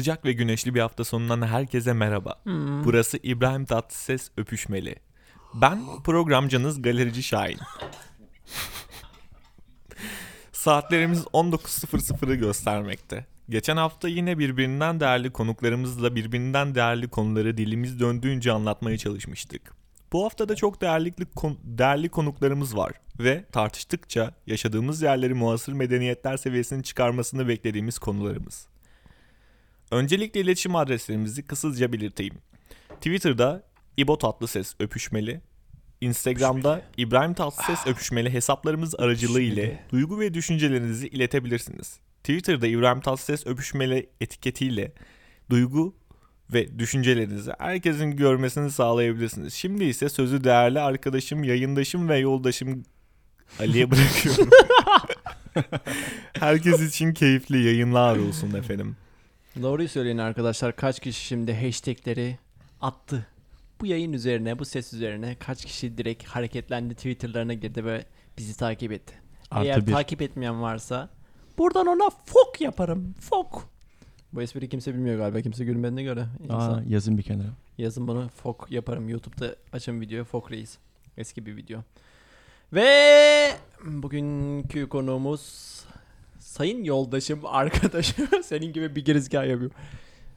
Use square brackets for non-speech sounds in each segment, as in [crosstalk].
Sıcak ve güneşli bir hafta sonundan herkese merhaba. Hmm. Burası İbrahim Tatlıses Öpüşmeli. Ben programcanız Galerici Şahin. Saatlerimiz 19.00'ı göstermekte. Geçen hafta yine birbirinden değerli konuklarımızla birbirinden değerli konuları dilimiz döndüğünce anlatmaya çalışmıştık. Bu hafta da çok değerli, değerli konuklarımız var ve tartıştıkça yaşadığımız yerleri muasır medeniyetler seviyesini çıkarmasını beklediğimiz konularımız. Öncelikle iletişim adreslerimizi kısaca belirteyim. Twitter'da İbo Tatlıses öpüşmeli, Instagram'da İbrahim Tatlıses öpüşmeli hesaplarımız aracılığı ile duygu ve düşüncelerinizi iletebilirsiniz. Twitter'da İbrahim Tatlıses öpüşmeli etiketiyle duygu ve düşüncelerinizi herkesin görmesini sağlayabilirsiniz. Şimdi ise sözü değerli arkadaşım, yayındaşım ve yoldaşım Ali'ye bırakıyorum. [laughs] Herkes için keyifli yayınlar olsun efendim. Doğruyu söyleyin arkadaşlar. Kaç kişi şimdi hashtagleri attı? Bu yayın üzerine, bu ses üzerine kaç kişi direkt hareketlendi, Twitter'larına girdi ve bizi takip etti. Artı Eğer bir. takip etmeyen varsa buradan ona fok yaparım. Fok. Bu espri kimse bilmiyor galiba. Kimse gülmediğine göre. Aa, İnsan- yazın bir kenara. Yazın bunu fok yaparım. YouTube'da açın video fok reis. Eski bir video. Ve bugünkü konuğumuz sayın yoldaşım, [laughs] arkadaşım. Senin gibi bir girizgah yapıyorum.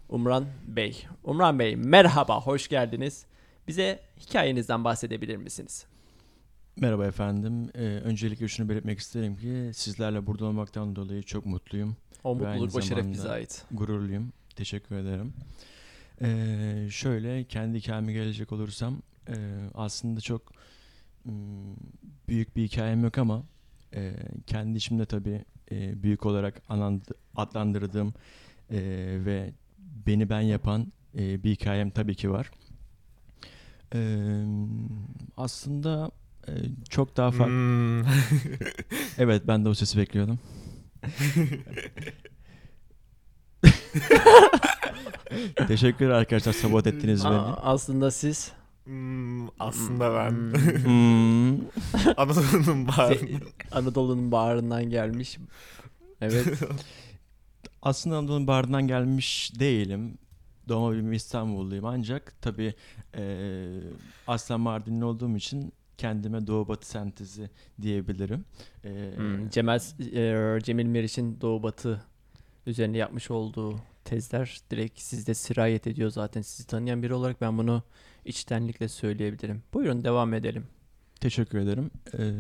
Umran Bey. Umran Bey merhaba, hoş geldiniz. Bize hikayenizden bahsedebilir misiniz? Merhaba efendim. Ee, öncelikle şunu belirtmek isterim ki sizlerle burada olmaktan dolayı çok mutluyum. O mutluluk, o şeref bize ait. Gururluyum. Teşekkür ederim. Ee, şöyle kendi hikayeme gelecek olursam e, aslında çok mm, büyük bir hikayem yok ama e, kendi içimde tabii e, büyük olarak adlandırdığım e, ve beni ben yapan e, bir hikayem tabii ki var. Ee, aslında e, çok daha farklı. Hmm. [laughs] Evet ben de o sesi bekliyordum. [laughs] Teşekkürler arkadaşlar sabot ettiniz beni. Aa, aslında siz aslında ben Hmm. [laughs] Anadolu'nun bağrı. Se- Anadolu'nun bağrından gelmiş. Evet. [laughs] Aslında Anadolu'nun bağrından gelmiş değilim. Doğma büyüme İstanbulluyum ancak tabii eee aslen Mardinli olduğum için kendime Doğu Batı sentezi diyebilirim. Eee, Hmm, Cemal e, Cemil Meriç'in Doğu Batı üzerine yapmış olduğu tezler direkt sizde sirayet ediyor zaten. Sizi tanıyan biri olarak ben bunu içtenlikle söyleyebilirim. Buyurun devam edelim. Teşekkür ederim. Eee,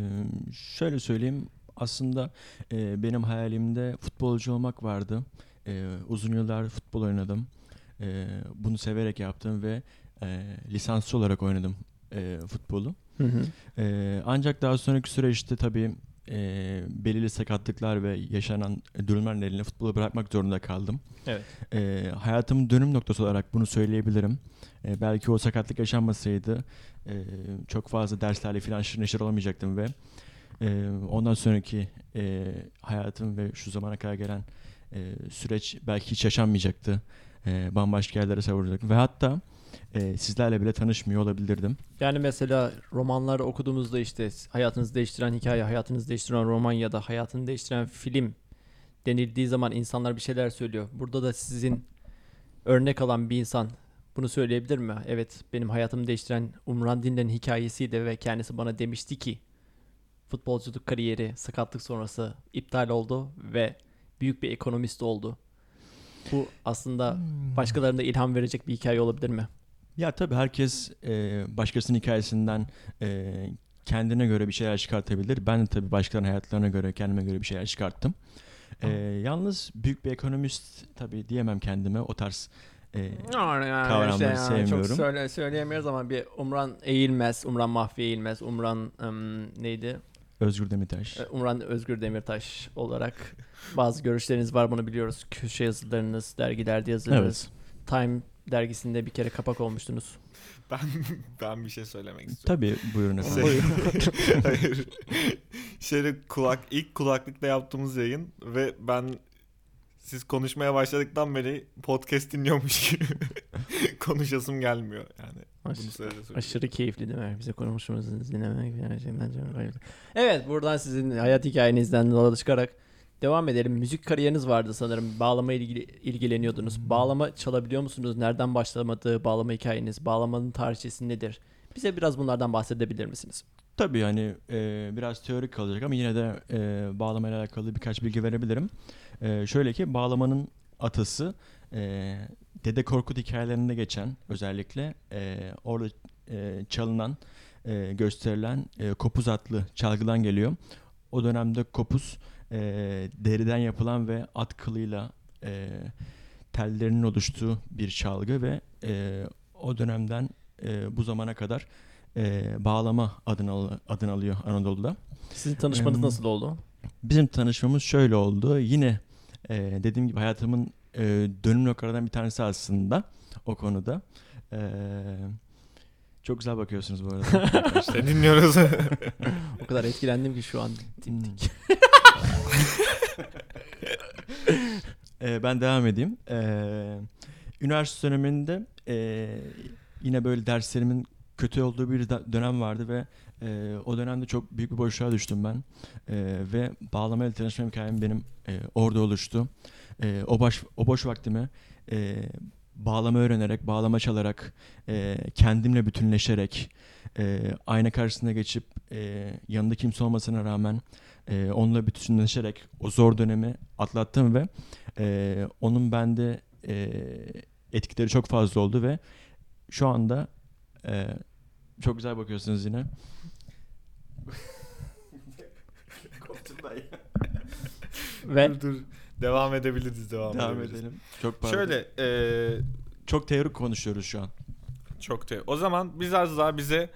şöyle söyleyeyim. Aslında eee, benim hayalimde futbolcu olmak vardı. Eee, uzun yıllar futbol oynadım. Eee, bunu severek yaptım ve eee lisanslı olarak oynadım eee, futbolu. Eee, ancak daha sonraki süreçte tabii eee, belirli sakatlıklar ve yaşanan durumlar nedeniyle futbolu bırakmak zorunda kaldım. Evet. Eee hayatımın dönüm noktası olarak bunu söyleyebilirim. Eee, belki o sakatlık yaşanmasaydı eee, çok fazla derslerle falan şır neşir olamayacaktım ve eee, ondan sonraki eee, hayatım ve şu zamana kadar gelen eee, süreç belki hiç yaşanmayacaktı. Eee, bambaşka yerlere savrulacaktım ve hatta eee, sizlerle bile tanışmıyor olabilirdim. Yani mesela romanları okuduğumuzda işte hayatınızı değiştiren hikaye, hayatınızı değiştiren roman ya da hayatını değiştiren film denildiği zaman insanlar bir şeyler söylüyor. Burada da sizin örnek alan bir insan bunu söyleyebilir mi? Evet benim hayatımı değiştiren Umran Dinler'in hikayesiydi ve kendisi bana demişti ki futbolculuk kariyeri sakatlık sonrası iptal oldu ve büyük bir ekonomist oldu. Bu aslında başkalarına ilham verecek bir hikaye olabilir mi? Ya tabii herkes e, başkasının hikayesinden e, kendine göre bir şeyler çıkartabilir. Ben de tabii başkalarının hayatlarına göre kendime göre bir şeyler çıkarttım. E, yalnız büyük bir ekonomist tabii diyemem kendime o tarz e, kavramları sevmiyorum. Çok söyle, söyleyemiyoruz ama bir Umran Eğilmez, Umran Mahfi Eğilmez, Umran ım, neydi? Özgür Demirtaş. Ee, Umran Özgür Demirtaş olarak [laughs] bazı görüşleriniz var bunu biliyoruz. Köşe yazılarınız, dergilerde yazılarınız. Evet. Time dergisinde bir kere kapak olmuştunuz. Ben [laughs] ben bir şey söylemek istiyorum. Tabii buyurun efendim. Şey- [laughs] Hayır. Şeyde kulak ilk kulaklıkla yaptığımız yayın ve ben siz konuşmaya başladıktan beri podcast dinliyormuş gibi [laughs] konuşasım gelmiyor yani. Aş- Bunu söyle söyle. aşırı keyifli değil mi? Bize konuşmamızı dinlemek gerçekten çok. Evet buradan sizin hayat hikayenizden yola çıkarak devam edelim. Müzik kariyeriniz vardı sanırım. Bağlama ilgili ilgileniyordunuz. Bağlama çalabiliyor musunuz? Nereden başlamadı bağlama hikayeniz? Bağlamanın tarihçesi nedir? Bize biraz bunlardan bahsedebilir misiniz? Tabii hani e, biraz teorik kalacak ama yine de e, bağlamayla alakalı birkaç bilgi verebilirim. E, şöyle ki bağlamanın atası e, Dede Korkut hikayelerinde geçen özellikle e, orada e, çalınan, e, gösterilen e, kopuz adlı çalgıdan geliyor. O dönemde kopuz e, deriden yapılan ve at kılıyla e, tellerinin oluştuğu bir çalgı ve e, o dönemden e, bu zamana kadar e, bağlama adını, al- adını alıyor Anadolu'da. Sizin tanışmanız Hmm. nasıl oldu? Bizim tanışmamız şöyle oldu. Yine e, dediğim gibi hayatımın e, dönüm noktalarından bir tanesi aslında o konuda. E, çok güzel bakıyorsunuz bu arada. [laughs] Seni dinliyoruz. [laughs] O kadar etkilendim ki şu an. Hmm. E, ben devam edeyim. E, üniversite döneminde e, yine böyle derslerimin kötü olduğu bir dönem vardı ve e, o dönemde çok büyük bir boşluğa düştüm ben. E, ve bağlamayla tanışma hikayem benim e, orada oluştu. E, o, baş, o boş vaktimi e, bağlama öğrenerek, bağlama çalarak, e, kendimle bütünleşerek, e, ayna karşısına geçip e, yanında kimse olmasına rağmen e, onunla bütünleşerek o zor dönemi atlattım ve e, onun bende e, etkileri çok fazla oldu ve şu anda e, çok güzel bakıyorsunuz yine. [laughs] Ve dur dur. Devam edebiliriz devam, Devam edebiliriz. edelim. Çok pardon. Şöyle e, çok teorik konuşuyoruz şu an. çok te. O zaman biraz daha bize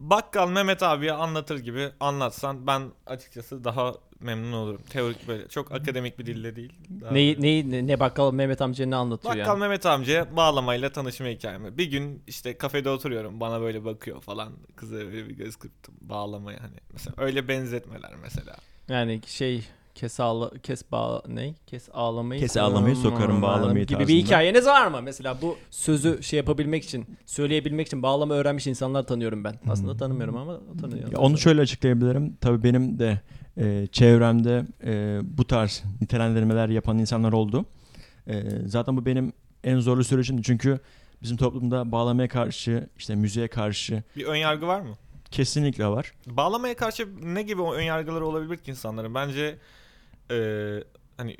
Bakkal Mehmet abiye anlatır gibi anlatsan ben açıkçası daha memnun olurum. Teorik böyle çok akademik bir dille değil. Daha neyi, neyi, ne, ne bakkal Mehmet amca ne anlatıyor Bakkal yani? Mehmet amcaya bağlamayla tanışma hikayemi. Bir gün işte kafede oturuyorum bana böyle bakıyor falan. Kıza böyle bir göz kırptım bağlamaya hani. Mesela öyle benzetmeler mesela. Yani şey kes ağla kes bağ ne? Kes ağlamayı Kes ağlamayı, sokarım bağlamayı gibi bir tarzında. hikayeniz var mı? Mesela bu sözü şey yapabilmek için, söyleyebilmek için bağlama öğrenmiş insanlar tanıyorum ben. Aslında tanımıyorum ama tanıyorum. Ya onu şöyle açıklayabilirim. Tabii benim de e, çevremde e, bu tarz nitelendirmeler yapan insanlar oldu. E, zaten bu benim en zorlu sürecimdi. Çünkü bizim toplumda bağlamaya karşı, işte müziğe karşı Bir ön yargı var mı? kesinlikle var. Bağlamaya karşı ne gibi ön yargıları olabilir ki insanların? Bence eee, hani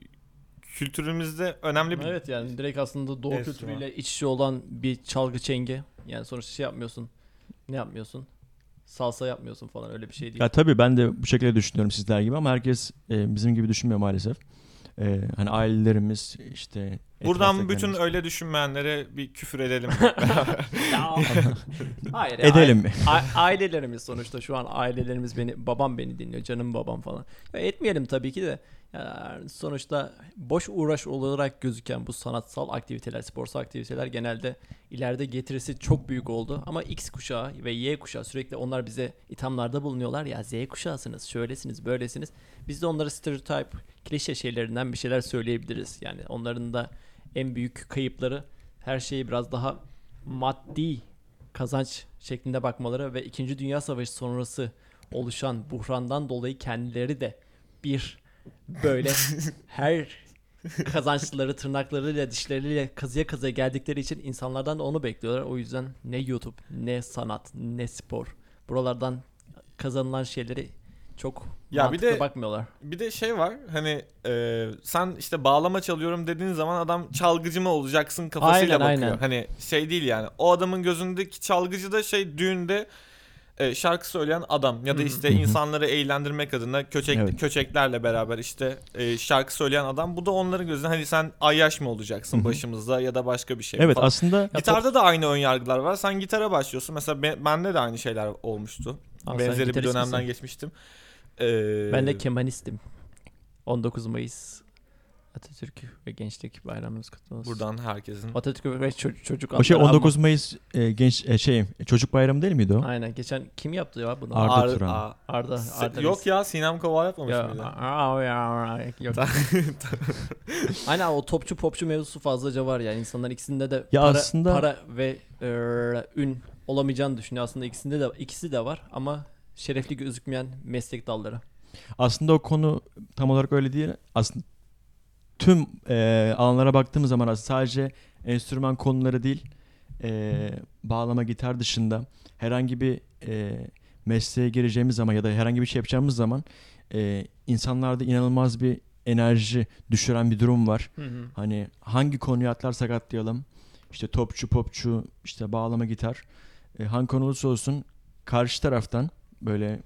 kültürümüzde önemli bir Evet yani direkt aslında doğu Enstrüman. kültürüyle iç içe olan bir çalgı çenge. Yani sonuçta şey yapmıyorsun. Ne yapmıyorsun? Salsa yapmıyorsun falan öyle bir şey değil. Ya tabii ben de bu şekilde düşünüyorum sizler gibi ama herkes e, bizim gibi düşünmüyor maalesef. E, hani ailelerimiz işte Buradan bütün etraftakilerimiz- öyle düşünmeyenlere bir küfür edelim. [laughs] Hayır. ya, edelim mi? Ailelerimiz sonuçta şu an ailelerimiz beni babam beni dinliyor canım babam falan. Ya etmeyelim tabii ki de yani sonuçta boş uğraş olarak gözüken bu sanatsal aktiviteler, sporsal aktiviteler genelde ileride getirisi çok büyük oldu. Ama X kuşağı ve Y kuşağı sürekli onlar bize ithamlarda bulunuyorlar ya Z kuşağısınız, şöylesiniz, böylesiniz. Biz de onlara stereotip, klişe şeylerinden bir şeyler söyleyebiliriz. Yani onların da en büyük kayıpları her şeyi biraz daha maddi kazanç şeklinde bakmaları ve 2. Dünya Savaşı sonrası oluşan buhrandan dolayı kendileri de bir böyle [laughs] her kazançları tırnaklarıyla dişleriyle kazıya kazıya geldikleri için insanlardan da onu bekliyorlar. O yüzden ne YouTube ne sanat ne spor buralardan kazanılan şeyleri çok Ya bir de- bakmıyorlar. bir de şey var hani eee, sen işte bağlama çalıyorum dediğin zaman adam çalgıcı mı olacaksın kafasıyla Aynen, bakıyor. aynen. Hani şey değil yani. O adamın gözündeki çalgıcı da şey düğünde e, şarkı söyleyen adam ya da işte insanları eğlendirmek adına köçek Evet. köçeklerle beraber işte e, şarkı söyleyen adam. Bu da onların gözünde hani sen ayyaş mı olacaksın başımızda ya da başka bir şey Evet falan. aslında Gitarda da aynı ön yargılar var. Sen gitara başlıyorsun. Mesela ben, bende de aynı şeyler olmuştu. Aa, Benzeri bir dönemden misin? geçmiştim. Ee, Ben de kemanistim. 19 Mayıs Atatürk ve Gençlik Bayramımız kutlu olsun. buradan herkesin Atatürk ve ço- çocuk o şey adları 19 Mayıs e, genç e, şey çocuk bayramı değil miydi o? Aynen geçen kim yaptı ya bunu? Arda Ar- Turan. Aa, Arda. se- Arda yok ya Sinem Koval yapmamış Ya, mıydı? aa, ya, yok. [laughs] Aynen o topçu popçu mevzusu fazlaca var yani insanlar ikisinde de Ya para, aslında- para ve e, ün olamayacağını düşünüyor. Aslında ikisinde de ikisi de var ama şerefli gözükmeyen meslek dalları. Aslında o konu tam olarak öyle değil. Aslında tüm e, alanlara baktığımız zaman aslında sadece enstrüman konuları değil, e, bağlama gitar dışında herhangi bir e, mesleğe gireceğimiz zaman ya da herhangi bir şey yapacağımız zaman e, insanlarda inanılmaz bir enerji düşüren bir durum var. Hı hı. Hani hangi konuyu atlarsak atlayalım. İşte topçu, popçu, işte bağlama gitar. E, hangi konu olursa olsun karşı taraftan böyle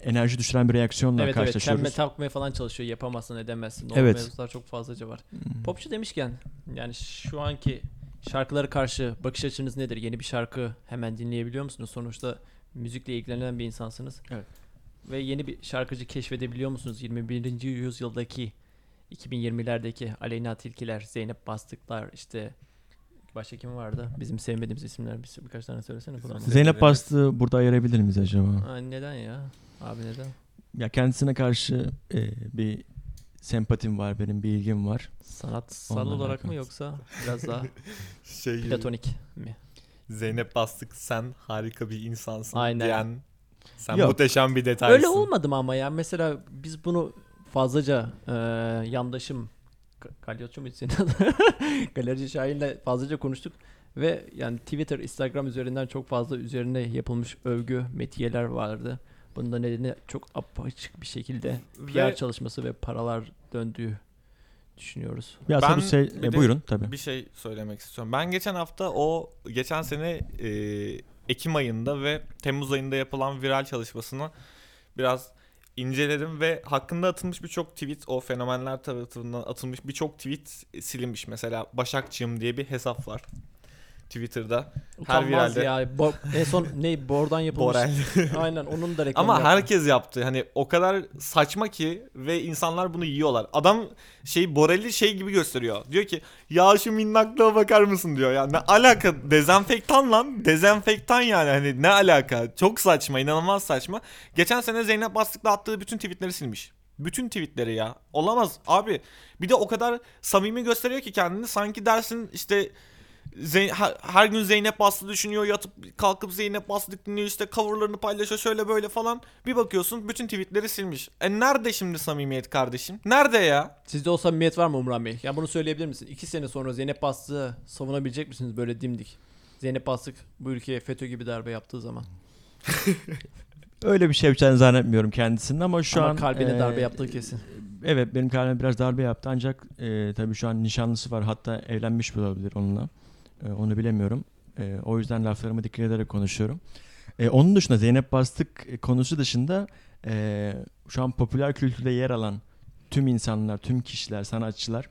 enerji düşüren bir reaksiyonla Evet evet karşılaşıyoruz. çelme takmaya falan çalışıyor yapamazsın edemezsin. O Evet. mevzular çok fazlaca var. Hmm. Popçu demişken yani şu anki şarkılara karşı bakış açınız nedir? Yeni bir şarkı hemen dinleyebiliyor musunuz? Sonuçta müzikle ilgilenen bir insansınız. Evet. Ve yeni bir şarkıcı keşfedebiliyor musunuz? 21. yüzyıldaki 2020'lerdeki Aleyna Tilkiler, Zeynep Bastıklar işte başka kim vardı? Bizim sevmediğimiz isimler bir, birkaç tane söylesene. Zeynep Bastı burada ayırabilir miyiz acaba? Aa, neden ya? Abi neden? Ya kendisine karşı e, bir sempatim var, benim bir ilgim var. Sanatsal Onunla olarak mı yoksa biraz daha [laughs] Şey platonik mi? Zeynep Bastık sen harika bir insansın Aynen. diyen sen Yok. muhteşem bir detaysın. Öyle olmadı mı ama ya? Mesela biz bunu fazlaca e, yandaşım Galyotçu muydu senin adı? [laughs] Galerici Şahin'le fazlaca konuştuk ve yani Twitter, Instagram üzerinden çok fazla üzerine yapılmış övgü, metiyeler vardı. Bunun da nedeni çok apaçık bir şekilde PR Ve çalışması ve paralar döndüğü düşünüyoruz. Ya Ben şey, bir e, buyurun tabii. bir şey söylemek istiyorum. Ben geçen hafta o geçen sene e, Ekim ayında ve Temmuz ayında yapılan viral çalışmasını biraz inceledim ve hakkında atılmış birçok tweet o fenomenler tarafından atılmış birçok tweet silinmiş. Mesela Başakçığım diye bir hesap var Twitter'da. Utanmaz viralde- ya. Bo- en son [laughs] ne bordan yapılmış. Borel. [laughs] Aynen onun da reklamı Ama yaptı. herkes yaptı. Hani o kadar saçma ki ve insanlar bunu yiyorlar. Adam şey Borel'i şey gibi gösteriyor. Diyor ki ya şu minnaklığa bakar mısın diyor. Ya ne alaka dezenfektan lan. Dezenfektan yani hani ne alaka. Çok saçma inanılmaz saçma. Geçen sene Zeynep Bastık'la attığı bütün tweetleri silmiş. Bütün tweetleri ya. Olamaz abi. Bir de o kadar samimi gösteriyor ki kendini. Sanki dersin işte Zey- her, her gün Zeynep Baslı düşünüyor yatıp kalkıp Zeynep Baslı dinliyor işte coverlarını paylaşıyor şöyle böyle falan. Bir bakıyorsun bütün tweetleri silmiş. E nerede şimdi samimiyet kardeşim? Nerede ya? Sizde o samimiyet var mı Umran Bey? Ya bunu söyleyebilir misin? İki sene sonra Zeynep Bastık'ı savunabilecek misiniz böyle dimdik? Zeynep Bastık bu ülkeye FETÖ gibi darbe yaptığı zaman. [laughs] Öyle bir şey yapacağını zannetmiyorum kendisinin ama şu Ama an kalbine e, darbe yaptığı kesin. Evet benim kalbime biraz darbe yaptı ancak e, tabii şu an nişanlısı var hatta evlenmiş bile olabilir onunla. E, onu bilemiyorum. E, o yüzden laflarımı dikkat ederek konuşuyorum. E, onun dışında Zeynep Bastık e, konusu dışında e, şu an popüler kültürde yer alan tüm insanlar, tüm kişiler, sanatçılar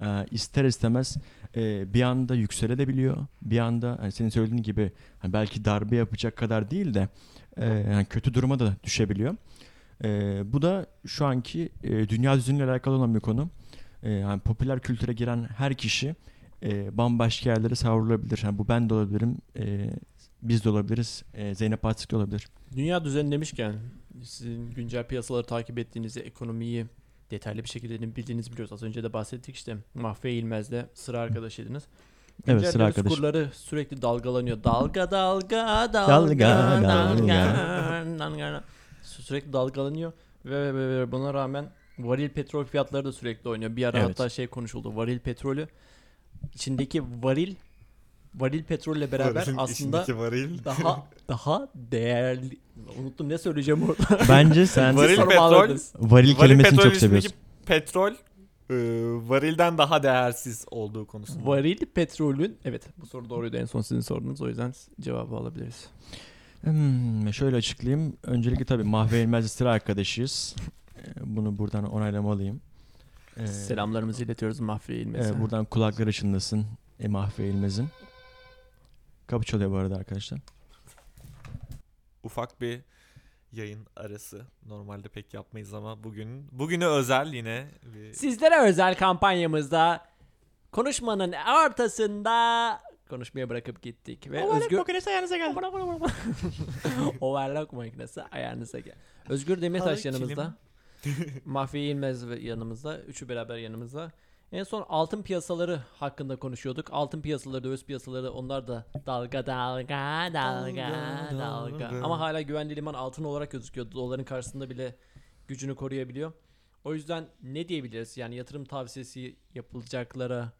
e, ister istemez e, bir anda yükselebiliyor. Bir anda hani senin söylediğin gibi hani belki darbe yapacak kadar değil de e, yani kötü duruma da düşebiliyor. E, bu da şu anki e, dünya düzeniyle alakalı olan bir konu. E, yani popüler kültüre giren her kişi e, bambaşka yerlere savrulabilir. Yani bu ben de olabilirim, e, biz de olabiliriz, e, Zeynep Bastık da olabilir. Dünya düzeni demişken sizin güncel piyasaları takip ettiğinizi, ekonomiyi detaylı bir şekilde bildiğinizi biliyoruz. Az önce de bahsettik işte Mahve İlmez'le sıra arkadaşıydınız. Evet, Güncel sıra döviz arkadaşım. kurları sürekli dalgalanıyor. Dalga dalga dalga Dalga, dalga. dalga. Sürekli dalgalanıyor ve, ve, ve buna rağmen varil petrol fiyatları da sürekli oynuyor. Bir ara Evet. hatta şey konuşuldu. Varil petrolü içindeki varil varil petrolle beraber Varil, aslında varil. daha daha değerli unuttum ne söyleyeceğim orada. Bence [laughs] sen Varil petrol- varil Varil kelimesini petrol çok seviyorsun. petrol e, varilden daha değersiz olduğu konusunda. Varil petrolün evet bu soru doğruydu en son sizin sordunuz o yüzden cevabı alabiliriz. Hmm, şöyle açıklayayım. Öncelikle tabii Mahve sıra arkadaşıyız. E, bunu buradan onaylamalıyım. E, Selamlarımızı iletiyoruz Mahfi İlmez'e. e, buradan kulakları çınlasın e, Mahve İlmez'in. Kapı çalıyor bu arada arkadaşlar. Ufak bir yayın arası. Normalde pek yapmayız ama bugün bugüne özel yine bir Sizlere özel kampanyamızda konuşmanın ortasında konuşmaya bırakıp gittik ve Özgür makinesi ayağınıza geldi. [laughs] Overlock makinesi ayağınıza gel. Özgür Demirtaş yanımızda. [laughs] Mahfi İlmez yanımızda. Üçü beraber yanımızda. En son altın piyasaları hakkında konuşuyorduk. Altın piyasaları, döviz piyasaları onlar da dalga Dalga, dalga. dalga. Ama hala güvenli liman altın olarak gözüküyor. Doların karşısında bile gücünü koruyabiliyor. O yüzden ne diyebiliriz? Yani yatırım tavsiyesi yapılacaklara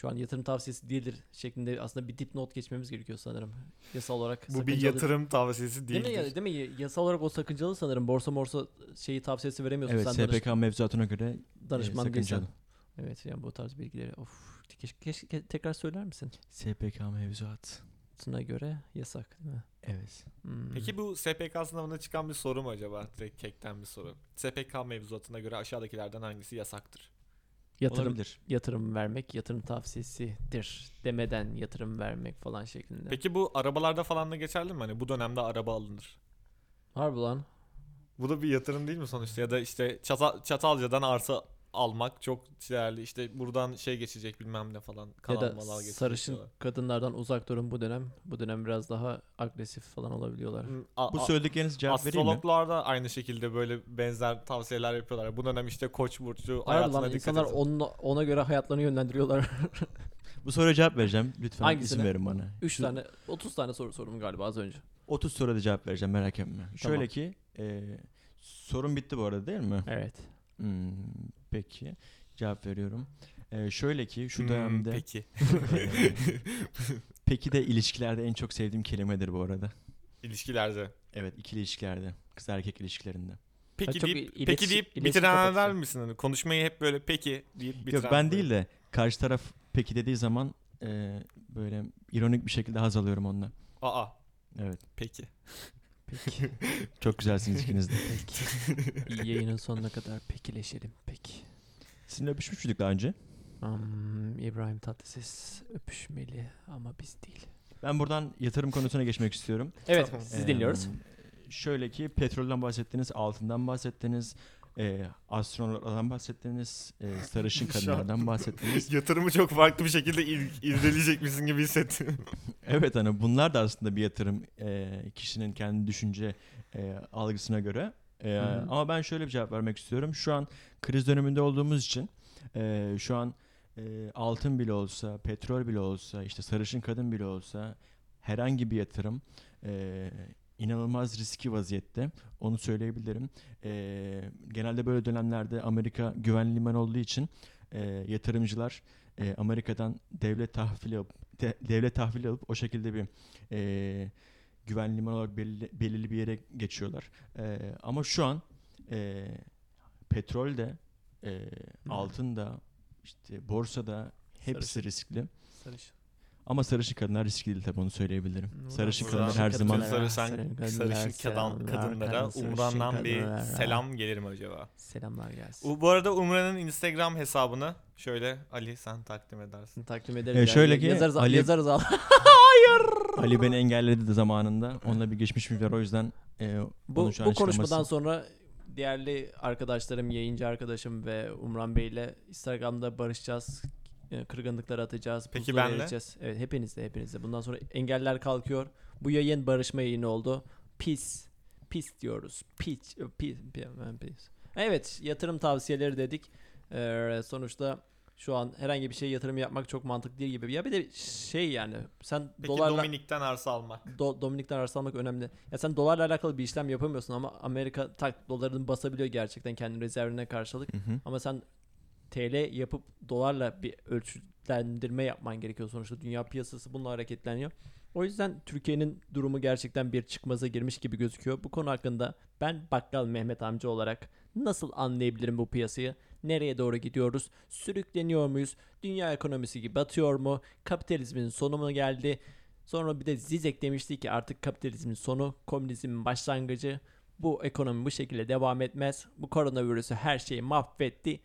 şu an yatırım tavsiyesi değildir şeklinde aslında bir dipnot geçmemiz gerekiyor sanırım. Yasal olarak Bu bir yatırım tavsiyesi Değil değil. mi, ya, değil mi? Yasal olarak o sakıncalı sanırım. Borsa morsa şeyi tavsiyesi veremiyorsun. Evet Sen danış- SPK mevzuatına göre danışman e, değilsen. sakıncalı. Evet yani bu tarz bilgileri. Of keşke, keşke tekrar söyler misin? SPK mevzuat. Sına göre yasak değil mi? Evet. Hmm. Peki bu SPK sınavında çıkan bir soru mu acaba? Direkt kekten bir soru. SPK mevzuatına göre aşağıdakilerden hangisi yasaktır? Yatırım Olabilir. yatırım vermek yatırım tavsiyesidir demeden yatırım vermek falan şeklinde. Peki bu arabalarda falan da geçerli mi? Hani bu dönemde araba alınır. Harbi lan. Bu da bir yatırım değil mi sonuçta? Ya da işte Çata- Çatalca'dan arsa almak çok değerli. İşte buradan şey geçecek bilmem ne falan. Ya Kanal da malal geçecek sarışın diyorlar. kadınlardan uzak durun bu dönem. Bu dönem biraz daha agresif falan olabiliyorlar. Hmm, a- Bu söyledikleriniz cevap vereyim mi? Astrologlar da aynı şekilde böyle benzer tavsiyeler yapıyorlar. Bu dönem işte koç burcu Harbi hayatına lan dikkat insanlar edin. ona, ona göre hayatlarını yönlendiriyorlar. [laughs] Bu soruya cevap vereceğim. Lütfen Hangisine? isim verin bana. 3 Şu- tane 30 tane soru sordum galiba az önce. 30 soruda cevap vereceğim merak etme. Şöyle ki e, sorun bitti bu arada değil mi? Evet. Hmm, peki cevap veriyorum. E, şöyle ki şu Hmm, dönemde Peki. [laughs] e, peki de ilişkilerde en çok sevdiğim kelimedir bu arada. İlişkilerde. Evet ikili ilişkilerde. Kız erkek ilişkilerinde. Peki çok deyip, iletişim- peki deyip bitirenler kapatıyor. misin? Hani konuşmayı hep böyle peki deyip bitiren. Yok ben değil de karşı taraf peki dediği zaman e, böyle ironik bir şekilde haz alıyorum onunla. Aa Evet. peki. Peki. [laughs] Çok güzelsiniz ikiniz de. Peki. İyi yayının sonuna kadar pekileşelim. Peki. Sizinle öpüşmüş müydük daha önce? Hmm, İbrahim Tatlıses öpüşmeli ama biz değil. Ben buradan yatırım konusuna geçmek istiyorum. Evet Tamam. sizi Ee, dinliyoruz. Şöyle ki petrolden bahsettiniz, altından bahsettiniz, e, astronotlardan bahsettiniz, e, sarışın [laughs] kadınlardan bahsettiniz. [laughs] Yatırımı çok farklı bir şekilde il- irdeleyecekmişsin gibi hissettim. [laughs] evet hani bunlar da aslında bir yatırım e, kişinin kendi düşünce e, algısına göre. E, ama ben şöyle bir cevap vermek istiyorum. Şu an kriz döneminde olduğumuz için e, şu an e, altın bile olsa, petrol bile olsa, işte sarışın kadın bile olsa herhangi bir yatırım e, inanılmaz riski vaziyette. Onu söyleyebilirim. E, genelde böyle dönemlerde Amerika güvenli liman olduğu için e, yatırımcılar e, Amerika'dan devlet tahvili alıp de- devlet tahvili alıp o şekilde bir e, güvenli liman olarak belirli, belirli bir yere geçiyorlar. E, ama şu an e, petrol de e, altın da işte borsada hepsi Sarışın. riskli. Sarışın. Ama sarışın kadınlar riskli değil tabii onu söyleyebilirim. Hmm, sarışın buradan kadınlar her bütün zaman sarışın- Sarışın kadın, kadınlara Umran'dan bir kadınlara. selam gelir mi acaba? Selamlar gelsin. U- Bu arada Umran'ın Instagram hesabını şöyle Ali sen takdim edersin. Takdim ederiz. Yani. şöyle ki, yazarız, Ali- yazarız al. [laughs] Ali beni engelledi de zamanında. Onunla bir geçmişim var o yüzden e, Bu, onu şu an bu konuşmadan açıklaması- sonra değerli arkadaşlarım, yayıncı arkadaşım ve Umran Bey ile Instagram'da barışacağız. E, Kırgınlıkları atacağız. Peki buzları benle? eriyeceğiz. Evet hepinizle hepinizle. Bundan sonra engeller kalkıyor. Bu yayın barışma yayını oldu. Pis. Pis diyoruz. Pis. Pis. Pis. Evet yatırım tavsiyeleri dedik. Ee, sonuçta şu an herhangi bir şey yatırım yapmak çok mantıklı değil gibi. Ya bir de şey yani sen Peki dolarla Dominik'ten arsa almak. Do- Dominik'ten arsa almak önemli. Ya sen dolarla alakalı bir işlem yapamıyorsun ama Amerika tak doların basabiliyor gerçekten kendi rezervine karşılık. Hı hı. Ama sen TL yapıp dolarla bir ölçülendirme yapman gerekiyor sonuçta. Dünya piyasası bununla hareketleniyor. O yüzden Türkiye'nin durumu gerçekten bir çıkmaza girmiş gibi gözüküyor. Bu konu hakkında ben Bakkal Mehmet amca olarak nasıl anlayabilirim bu piyasayı? Nereye doğru gidiyoruz? Sürükleniyor muyuz? Dünya ekonomisi gibi batıyor mu? Kapitalizmin sonu mu geldi? Sonra bir de Zizek demişti ki artık kapitalizmin sonu, komünizmin başlangıcı. Bu ekonomi bu şekilde devam etmez. Bu koronavirüsü her şeyi mahvetti.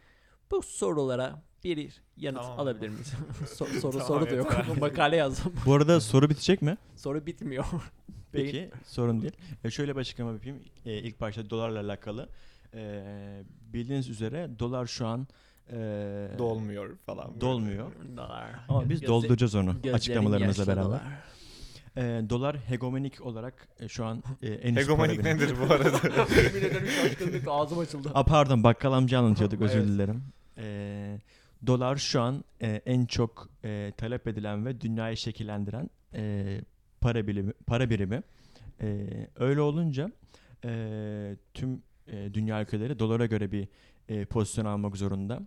Bu sorulara bir yanıt Tamam. alabilir miyiz? [laughs] So- soru Tamam, soru da yok. [laughs] yeter. Makale yazdım. Bu arada soru bitecek mi? Soru bitmiyor. [laughs] Peki sorun değil. E, şöyle bir açıklama yapayım. E, ilk başta dolarla alakalı. E, bildiğiniz üzere dolar şu an e, Dolmuyor falan. böyle. dolmuyor. Dolar. Ama biz Gözle- dolduracağız onu gözlerin açıklamalarımızla yaşlı beraber. dolar. E, dolar hegemonik olarak e, şu an e, en üst Hegemonik birimi. nedir bu arada? [laughs] Yemin ederim şaşkınlık ağzım açıldı. Aa, pardon bakkal amca anlatıyorduk [laughs] özür Evet. dilerim. E, dolar şu an e, en çok e, talep edilen ve dünyayı şekillendiren e, para birimi. Para birimi. E, öyle olunca e, tüm e, dünya ülkeleri dolara göre bir e, pozisyon almak zorunda.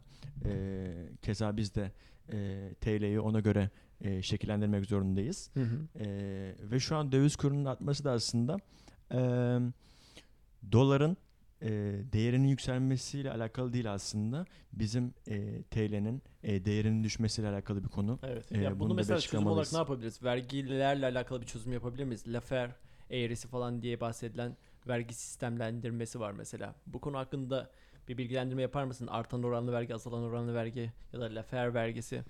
E, keza biz de e, TL'yi ona göre e, şekillendirmek zorundayız. Hı hı. E, ve şu an döviz kurunun artması da aslında e, doların e, değerinin yükselmesiyle alakalı değil aslında. Bizim e, TL'nin e, değerinin düşmesiyle alakalı bir konu. Evet. Ee, ya bunu bunu mesela çözüm olarak ne yapabiliriz? Vergilerle alakalı bir çözüm yapabilir miyiz? Lafer eğrisi falan diye bahsedilen vergi sistemlendirmesi var mesela. Bu konu hakkında bir bilgilendirme yapar mısın? Artan oranlı vergi, azalan oranlı vergi ya da Lafer vergisi.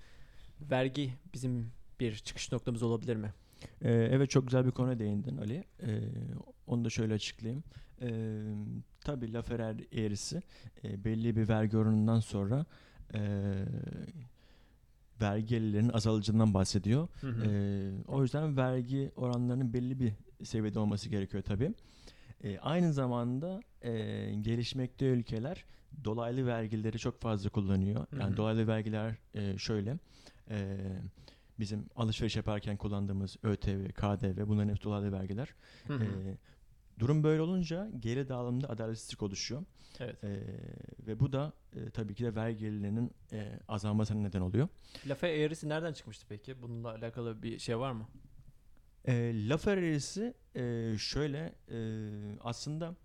Vergi bizim bir çıkış noktamız olabilir mi? Ee, evet çok güzel bir konuya değindin Ali. Ee, onu da şöyle açıklayayım. Ee, tabii Laferer eğrisi e, belli bir vergi oranından sonra e, vergi gelirlerinin azalacağından bahsediyor. Ee, o yüzden vergi oranlarının belli bir seviyede olması gerekiyor tabii. Ee, aynı zamanda e, gelişmekte ülkeler dolaylı vergileri çok fazla kullanıyor. Yani hı. dolaylı vergiler e, şöyle. e, bizim alışveriş yaparken kullandığımız ÖTV, KDV bunların hepsi dolaylı vergiler. Hı hı. Ee, durum böyle olunca geri dağılımda adaletsizlik oluşuyor. evet. Ee, ve bu da e, tabii ki de vergi gelirlerinin e, azalmasına neden oluyor. Lafer eğrisi nereden çıkmıştı peki? Bununla alakalı bir şey var mı? E, laf arası e, şöyle e, aslında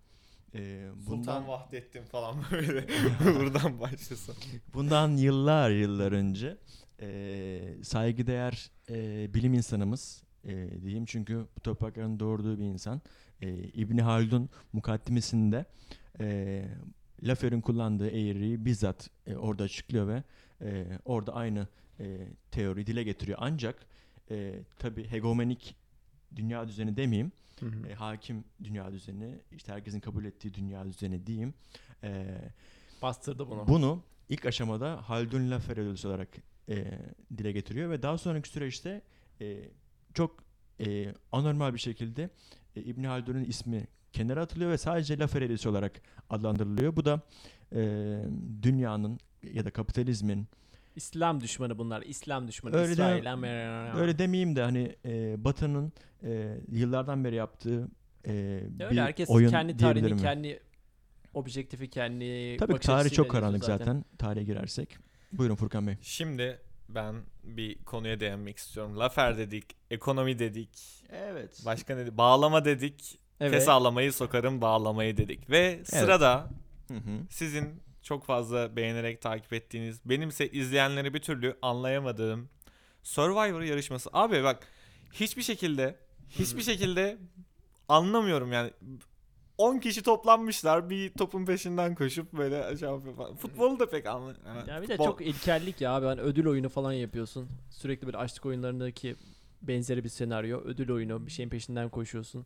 e, bundan Sultan Vahdettin falan [laughs] böyle [laughs] buradan başlasın. bundan yıllar yıllar önce e, saygıdeğer e, bilim insanımız e, diyeyim çünkü bu toprakların doğurduğu bir insan e, İbni Haldun mukaddimesinde e, Lafer'in kullandığı eğriyi bizzat e, orada açıklıyor ve e, orada aynı e, teori dile getiriyor. Ancak e, tabi hegemonik dünya düzeni demeyeyim, Hı hı. e, hakim dünya düzeni, işte herkesin kabul ettiği dünya düzeni diyeyim. E, Bastırdı bunu. bunu ilk aşamada Haldun Lafer ödülsü olarak e, dile getiriyor ve daha sonraki süreçte e, çok e, anormal bir şekilde e, İbn Haldun'un ismi kenara atılıyor ve sadece Lafer ödülsü olarak adlandırılıyor. Bu da e, dünyanın ya da kapitalizmin İslam düşmanı bunlar. İslam düşmanı. Öyle de- İsrail, Amerika. öyle demeyeyim de hani e, Batı'nın e, yıllardan beri yaptığı e, Ya bir öyle herkes oyun kendi tarihini, kendi objektifi, kendi Tabii tarih çok karanlık yazıyor zaten. Tarihe girersek. Buyurun Furkan Bey. Şimdi ben bir konuya değinmek istiyorum. Lafer dedik, ekonomi dedik, Evet. başka ne dedik? Bağlama dedik. Evet. Kes ağlamayı sokarım bağlamayı dedik. Ve sırada Hı hı. sizin çok fazla beğenerek takip ettiğiniz, benimse izleyenleri bir türlü anlayamadığım Survivor yarışması. Abi bak hiçbir şekilde hiçbir şekilde anlamıyorum yani. 10 kişi toplanmışlar bir topun peşinden koşup böyle aşağı falan. Futbolu da pek anlı. Ya bir de Futbol- çok ilkellik ya abi. Hani ödül oyunu falan yapıyorsun. Sürekli böyle açlık oyunlarındaki benzeri bir senaryo. Ödül oyunu. Bir şeyin peşinden koşuyorsun.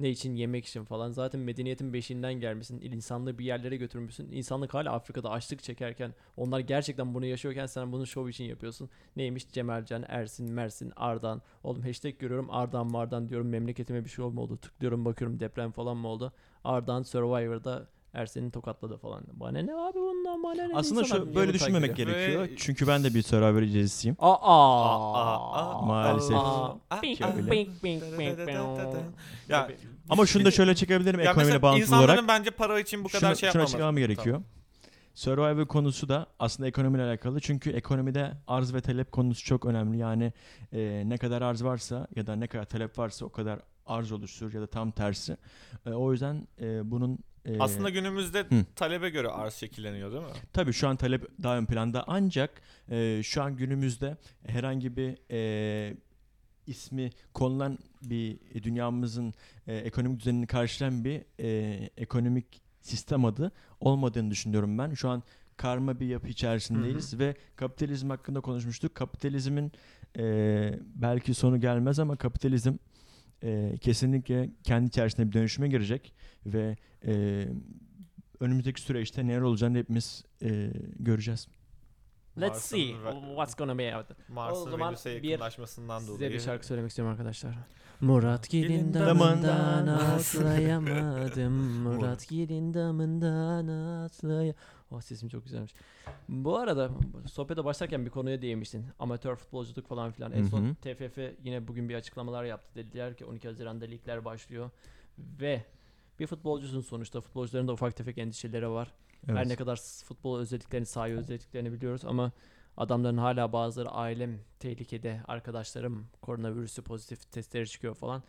Ne için? Yemek için falan. Zaten medeniyetin beşiğinden gelmişsin. İnsanlığı bir yerlere götürmüşsün. İnsanlık hala Afrika'da açlık çekerken onlar gerçekten bunu yaşıyorken sen bunu şov için yapıyorsun. Neymiş? Cemalcan, Ersin, Mersin, Ardan. Oğlum hashtag görüyorum Ardan Mardan diyorum. Memleketime bir şey olma oldu. Tıklıyorum bakıyorum deprem falan mı oldu? Ardan Survivor'da Ersin'i tokatladı falan. Bana ne abi bundan bana ne? Aslında şu böyle takip düşünmemek ediyor? gerekiyor. Ve- Çünkü ben de bir Survivor izleyicisiyim. Aa, Aa, aa, Maalesef. Aa, ping, ping, ping, ping. Ya Ama şunu da şöyle çekebilirim ya ekonomiyle mesela bağlantılı insanların olarak. bence para için bu kadar Şunu, şey şunu yapmaması. açıklamam gerekiyor. Survivor konusu da aslında ekonomiyle alakalı. Çünkü ekonomide arz ve talep konusu çok önemli. Yani e, ne kadar arz varsa ya da ne kadar talep varsa o kadar arz oluşturur ya da tam tersi. E, o yüzden e, bunun e, Aslında günümüzde Hı. talebe göre arz şekilleniyor değil mi? Tabii şu an talep daha ön planda ancak e, şu an günümüzde herhangi bir e, ismi konulan bir e, dünyamızın e, ekonomik düzenini karşılayan bir e, ekonomik sistem adı olmadığını düşünüyorum ben. Şu an karma bir yapı içerisindeyiz ve kapitalizm hakkında konuşmuştuk. Kapitalizmin e, belki sonu gelmez ama kapitalizm e, kesinlikle kendi içerisinde bir dönüşüme girecek ve e, önümüzdeki süreçte neler olacağını hepimiz e, göreceğiz. Let's see what's gonna be out. Mars'ın Venüs'e bir- yakınlaşmasından Size dolayı. bir şarkı söylemek istiyorum arkadaşlar. Murat Gil'in [laughs] damından atlayamadım. Murat Gil'in damından atlayamadım. Oh sesim çok güzelmiş. Bu arada sohbete başlarken bir konuya değinmiştin. Amatör futbolculuk falan filan. En son. TFF yine bugün bir açıklamalar yaptı. Dediler ki 12 Haziran'da ligler başlıyor. Ve Bir futbolcusun sonuçta. Futbolcuların da ufak tefek endişeleri var. Evet. Her ne kadar futbol özelliklerini, sahayı özelliklerini biliyoruz ama adamların hala bazıları ailem tehlikede, arkadaşlarım koronavirüsü pozitif testleri çıkıyor falan.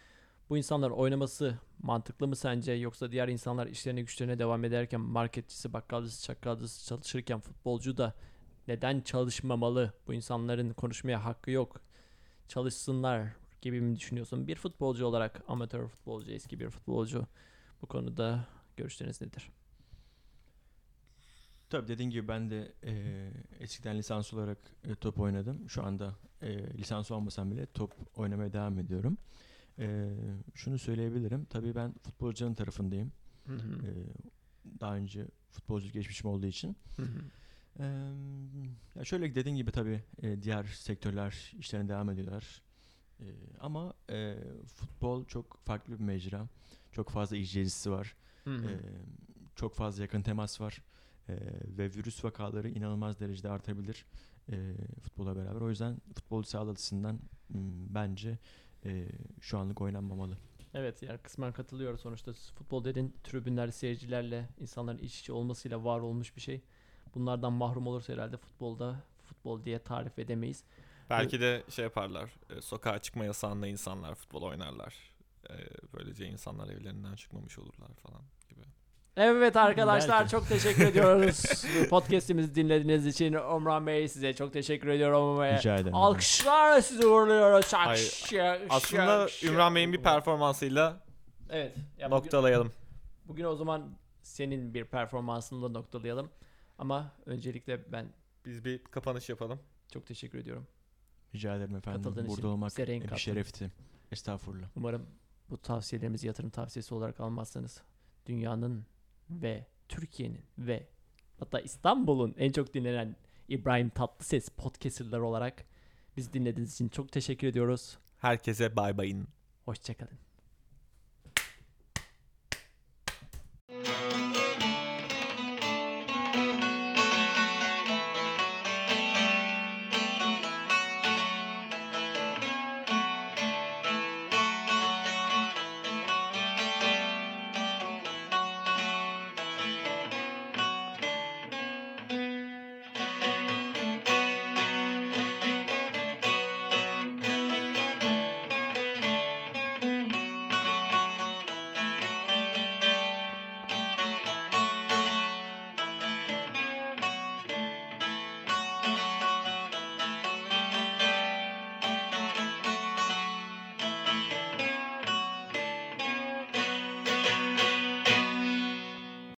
Bu insanlar oynaması mantıklı mı sence yoksa diğer insanlar işlerine güçlerine devam ederken marketçisi, bakkalcısı, çakkalcısı çalışırken futbolcu da neden çalışmamalı? Bu insanların konuşmaya hakkı yok. Çalışsınlar gibi mi düşünüyorsun? Bir futbolcu olarak amatör futbolcu, eski bir futbolcu bu konuda görüşleriniz nedir? Tabii dediğin gibi ben de e, eskiden lisans olarak e, top oynadım. Şu anda e, lisans olmasam bile top oynamaya devam ediyorum. Şunu söyleyebilirim. Tabii ben futbolcuların tarafındayım. Hı hı. E, daha önce futbolculuk geçmişim olduğu için. Hı hı. E, ya şöyle dediğin gibi tabii e, diğer sektörler işlerine devam ediyorlar. E, ama e, futbol çok farklı bir mecra. Çok fazla izleyicisi var. Hı hı. Ee, çok fazla yakın temas var Ee, ve virüs vakaları inanılmaz derecede artabilir ee, futbola beraber. O yüzden futbol sağlığı açısından bence e, şu anlık oynanmamalı. Evet yani kısmen katılıyorum sonuçta futbol dediğin tribünler seyircilerle insanların iç içe olmasıyla var olmuş bir şey. Bunlardan mahrum olursa herhalde futbolda futbol diye tarif edemeyiz. Belki de şey yaparlar. e, Sokağa çıkma yasağında insanlar futbol oynarlar. E, Böylece insanlar evlerinden çıkmamış olurlar falan. Evet arkadaşlar Belki. çok teşekkür ediyoruz. [laughs] Podcast'imizi dinlediğiniz için Omran Bey size çok teşekkür ediyorum. Ve Rica ederim. Alkışlarla sizi uğurluyoruz. Aslında. Ümran Bey'in bir performansıyla Evet. Ya bugün, noktalayalım. bugün o zaman senin bir performansını da noktalayalım. Ama öncelikle ben Biz bir kapanış yapalım. çok teşekkür ediyorum. Rica ederim efendim. Katıldığın Burada olmak bir şerefti. Estağfurullah. Umarım bu tavsiyelerimizi yatırım tavsiyesi olarak almazsanız dünyanın ve Türkiye'nin ve hatta İstanbul'un en çok dinlenen İbrahim Tatlıses podcasterlar olarak biz dinlediğiniz için çok teşekkür ediyoruz. Herkese bay bayın. Hoşçakalın.